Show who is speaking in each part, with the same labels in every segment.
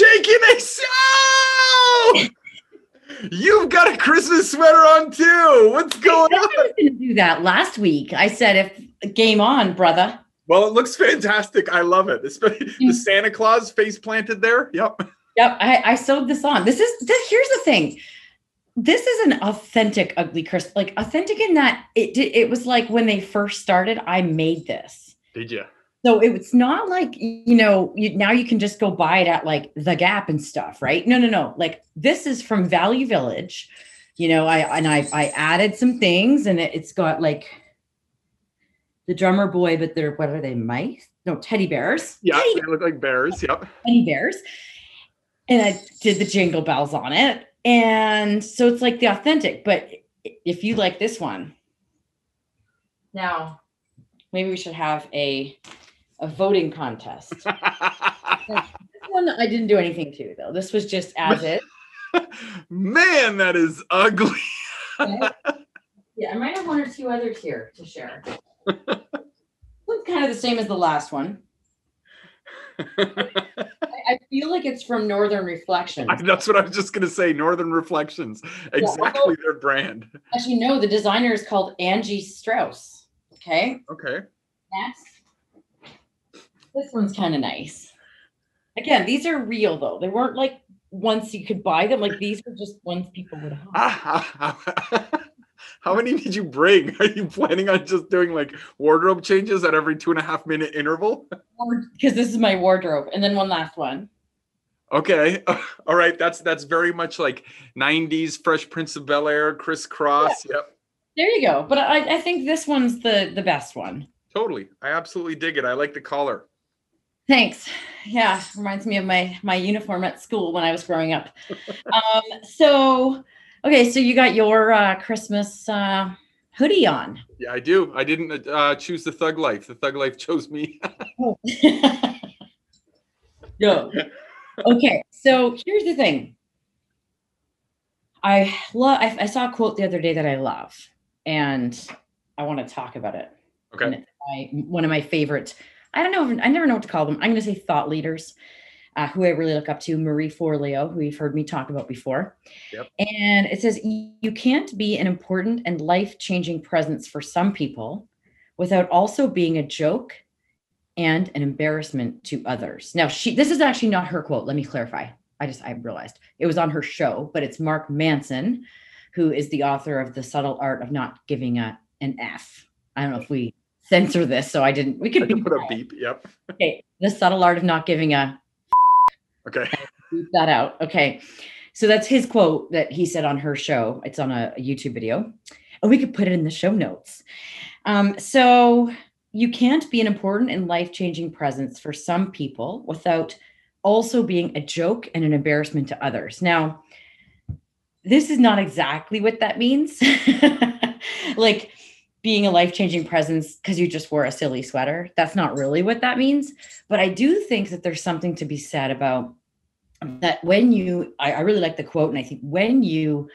Speaker 1: shaking a show. You've got a Christmas sweater on too. What's going
Speaker 2: I
Speaker 1: on?
Speaker 2: was going to do that last week. I said, if game on, brother.
Speaker 1: Well, it looks fantastic. I love it. Especially the. Santa Claus face planted there. Yep.
Speaker 2: Yep, I, I sewed this on. This is this, here's the thing. This is an authentic ugly Christmas, like authentic in that it did. It was like when they first started. I made this,
Speaker 1: Did you?
Speaker 2: So it's not like you know. You, now you can just go buy it at like the Gap and stuff, right? No, no, no. Like this is from Value Village. You know, I and I I added some things, and it, it's got like the drummer boy, but they're what are they? Mice? No, teddy bears.
Speaker 1: Yeah,
Speaker 2: Teddy
Speaker 1: they look like bears. Yep.
Speaker 2: teddy bears. And I did the jingle bells on it. And so it's like the authentic, but if you like this one, now maybe we should have a a voting contest. This one I didn't do anything to though. This was just as it.
Speaker 1: Man, that is ugly.
Speaker 2: Okay? Yeah, I might have one or two others here to share. Looks kind of the same as the last one. I, I feel like it's from Northern Reflections.
Speaker 1: That's what I was just gonna say. Northern Reflections, exactly their brand.
Speaker 2: Actually, no, the designer is called Angie Strauss. Okay.
Speaker 1: Okay.
Speaker 2: Next. This one's kind of nice. Again, these are real though. They weren't like once you could buy them. Like these were just ones people would have.
Speaker 1: How many did you bring? Are you planning on just doing like wardrobe changes at every two and a half minute interval?
Speaker 2: Because this is my wardrobe. And then one last one.
Speaker 1: Okay. All right. That's that's very much like 90s Fresh Prince of Bel Air, crisscross. Yep.
Speaker 2: There you go. But I, I think this one's the the best one.
Speaker 1: Totally. I absolutely dig it. I like the collar.
Speaker 2: Thanks. Yeah, reminds me of my my uniform at school when I was growing up. um, so okay, so you got your uh, Christmas uh, hoodie on.
Speaker 1: Yeah, I do. I didn't uh, choose the thug life. The thug life chose me.
Speaker 2: no. Okay, so here's the thing. I love. I, I saw a quote the other day that I love, and I want to talk about it.
Speaker 1: Okay.
Speaker 2: my, one of my favorite. I don't know. I never know what to call them. I'm going to say thought leaders, uh, who I really look up to. Marie Forleo, who you've heard me talk about before.
Speaker 1: Yep.
Speaker 2: And it says you can't be an important and life changing presence for some people without also being a joke and an embarrassment to others. Now, she. This is actually not her quote. Let me clarify. I just I realized it was on her show, but it's Mark Manson, who is the author of The Subtle Art of Not Giving a an F. I don't know if we censor this, so I didn't. We could
Speaker 1: put a beep. Yep.
Speaker 2: Okay, The Subtle Art of Not Giving a
Speaker 1: Okay.
Speaker 2: beep that out. Okay, so that's his quote that he said on her show. It's on a, a YouTube video, and we could put it in the show notes. Um, so you can't be an important and life changing presence for some people without also being a joke and an embarrassment to others. Now, this is not exactly what that means. like being a life changing presence because you just wore a silly sweater. That's not really what that means. But I do think that there's something to be said about that when you, I, I really like the quote, and I think when you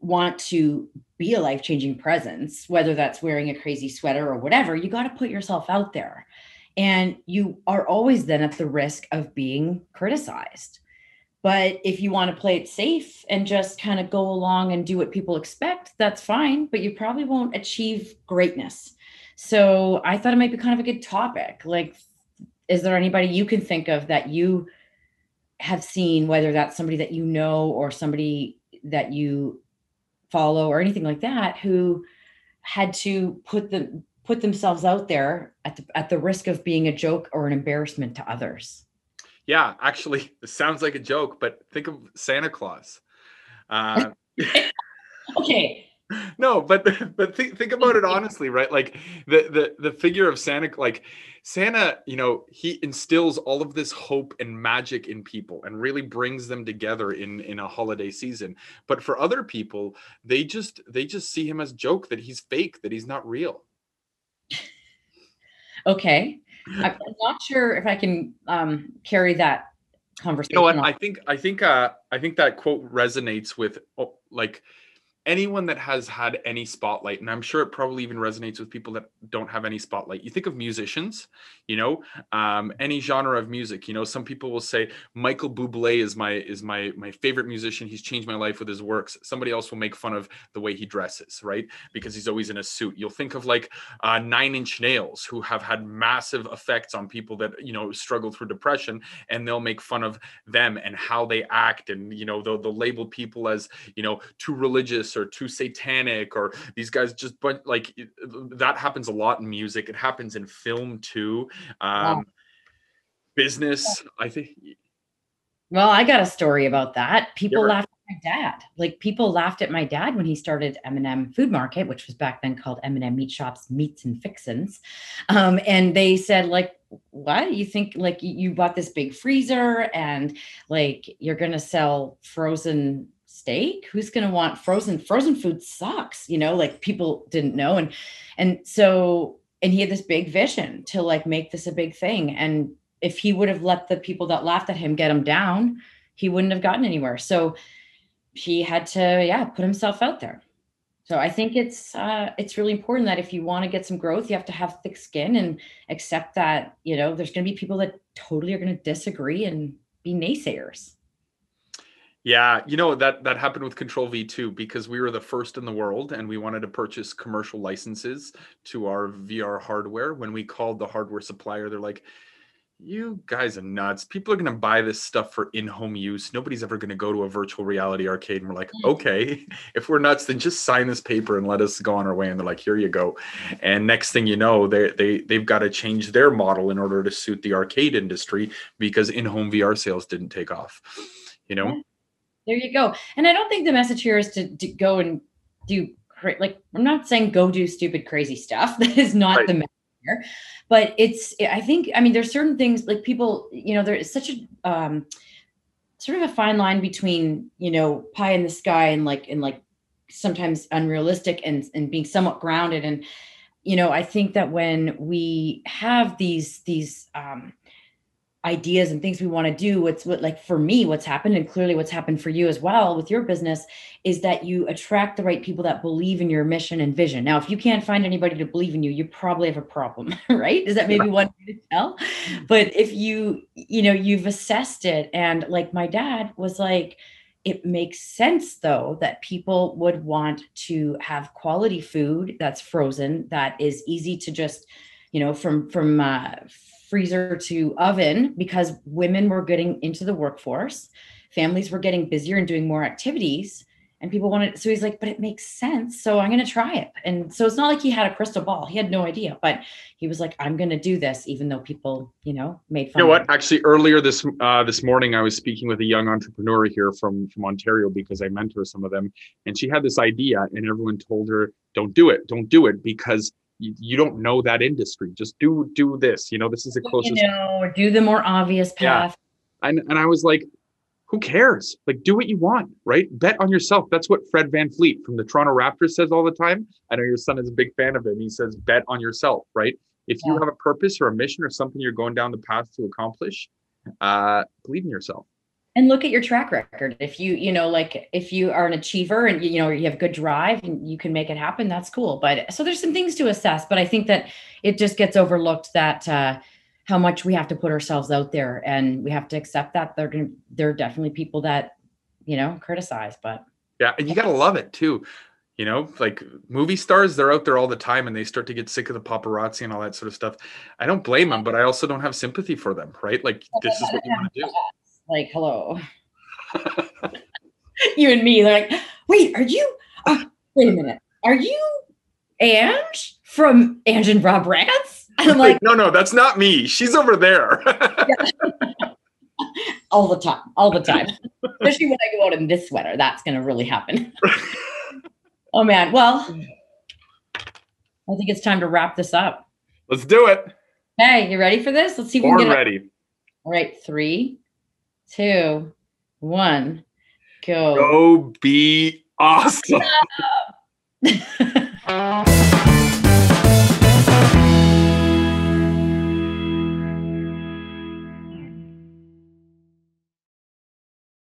Speaker 2: want to be a life changing presence, whether that's wearing a crazy sweater or whatever, you got to put yourself out there. And you are always then at the risk of being criticized. But if you want to play it safe and just kind of go along and do what people expect, that's fine, but you probably won't achieve greatness. So I thought it might be kind of a good topic. Like, is there anybody you can think of that you have seen, whether that's somebody that you know or somebody that you follow or anything like that, who had to put them put themselves out there at the, at the risk of being a joke or an embarrassment to others?
Speaker 1: Yeah, actually, it sounds like a joke, but think of Santa Claus. Uh,
Speaker 2: Okay,
Speaker 1: no, but but think think about it honestly, right? Like the the the figure of Santa, like Santa, you know, he instills all of this hope and magic in people and really brings them together in in a holiday season. But for other people, they just they just see him as joke that he's fake, that he's not real.
Speaker 2: okay. I'm not sure if I can um, carry that conversation.
Speaker 1: You know what?
Speaker 2: on.
Speaker 1: I think I think uh I think that quote resonates with oh, like anyone that has had any spotlight, and I'm sure it probably even resonates with people that don't have any spotlight. You think of musicians, you know, um, any genre of music. You know, some people will say Michael Bublé is my is my my favorite musician. He's changed my life with his works. Somebody else will make fun of the way he dresses, right? Because he's always in a suit. You'll think of like uh, Nine Inch Nails, who have had massive effects on people that you know struggle through depression, and they'll make fun of them and how they act, and you know they'll, they'll label people as you know too religious or too satanic or these guys just but like that happens a lot in music. It happens in film too. Um wow. business i think
Speaker 2: well i got a story about that. People laughed at my dad. Like people laughed at my dad when he started m&m food market which was back then called m&m meat shops meats and fixins. Um, and they said like what? You think like you bought this big freezer and like you're gonna sell frozen steak? Who's going to want frozen frozen food sucks you know like people didn't know and and so and he had this big vision to like make this a big thing and if he would have let the people that laughed at him get him down he wouldn't have gotten anywhere so he had to yeah put himself out there. So i think it's uh it's really important that if you want to get some growth you have to have thick skin and accept that you know there's going to be people that totally are going to disagree and be naysayers
Speaker 1: yeah, you know that that happened with Control V2 because we were the first in the world and we wanted to purchase commercial licenses to our VR hardware. When we called the hardware supplier, they're like, "You guys are nuts. People are going to buy this stuff for in-home use. Nobody's ever going to go to a virtual reality arcade." And we're like, mm. "Okay, if we're nuts, then just sign this paper and let us go on our way." And they're like, "Here you go." And next thing you know, they they they've got to change their model in order to suit the arcade industry because in-home VR sales didn't take off. You know.
Speaker 2: There you go. And I don't think the message here is to, to go and do like I'm not saying go do stupid crazy stuff. That is not right. the message here. But it's I think I mean there's certain things like people you know there is such a um sort of a fine line between you know pie in the sky and like and like sometimes unrealistic and and being somewhat grounded and you know i think that when we have these these um ideas and things we want to do what's what like for me what's happened and clearly what's happened for you as well with your business is that you attract the right people that believe in your mission and vision. Now if you can't find anybody to believe in you you probably have a problem right? Is that maybe one way to tell? But if you you know you've assessed it and like my dad was like it makes sense though that people would want to have quality food that's frozen that is easy to just you know from from uh, freezer to oven because women were getting into the workforce, families were getting busier and doing more activities. And people wanted, so he's like, but it makes sense. So I'm going to try it. And so it's not like he had a crystal ball. He had no idea, but he was like, I'm going to do this, even though people, you know, made
Speaker 1: fun. You know what? Actually, earlier this uh, this morning, I was speaking with a young entrepreneur here from from Ontario because I mentor some of them, and she had this idea, and everyone told her, "Don't do it, don't do it," because you, you don't know that industry. Just do do this. You know, this is the closest.
Speaker 2: You know, do the more obvious path.
Speaker 1: Yeah. And and I was like, who cares? Like, do what you want, right? Bet on yourself. That's what Fred VanVleet from the Toronto Raptors says all the time. I know your son is a big fan of him. He says, bet on yourself, right? If you have a purpose or a mission or something you're going down the path to accomplish, uh, believe in yourself
Speaker 2: and look at your track record. If you you know like if you are an achiever and you know you have good drive and you can make it happen that's cool. But so there's some things to assess but i think that it just gets overlooked that uh how much we have to put ourselves out there and we have to accept that they're gonna there are definitely people that you know criticize but.
Speaker 1: Yeah and you gotta love it too. You know like movie stars they're out there all the time and they start to get sick of the paparazzi and all that sort of stuff. I don't blame them but i also don't have sympathy for them right? Like this is what you want to do
Speaker 2: like, hello. you and me, they're like, wait, are you, uh, wait a minute, are you Ang from Ang and Rob Rants?
Speaker 1: And I'm like, no, no, that's not me. She's over there.
Speaker 2: all the time, all the time. Especially when I go out in this sweater, that's going to really happen. oh man, well, I think it's time to wrap this up.
Speaker 1: Let's do it.
Speaker 2: Hey, you ready for this? Let's see if
Speaker 1: Born
Speaker 2: we can
Speaker 1: get ready.
Speaker 2: All right, three, two, one, go.
Speaker 1: Go be awesome.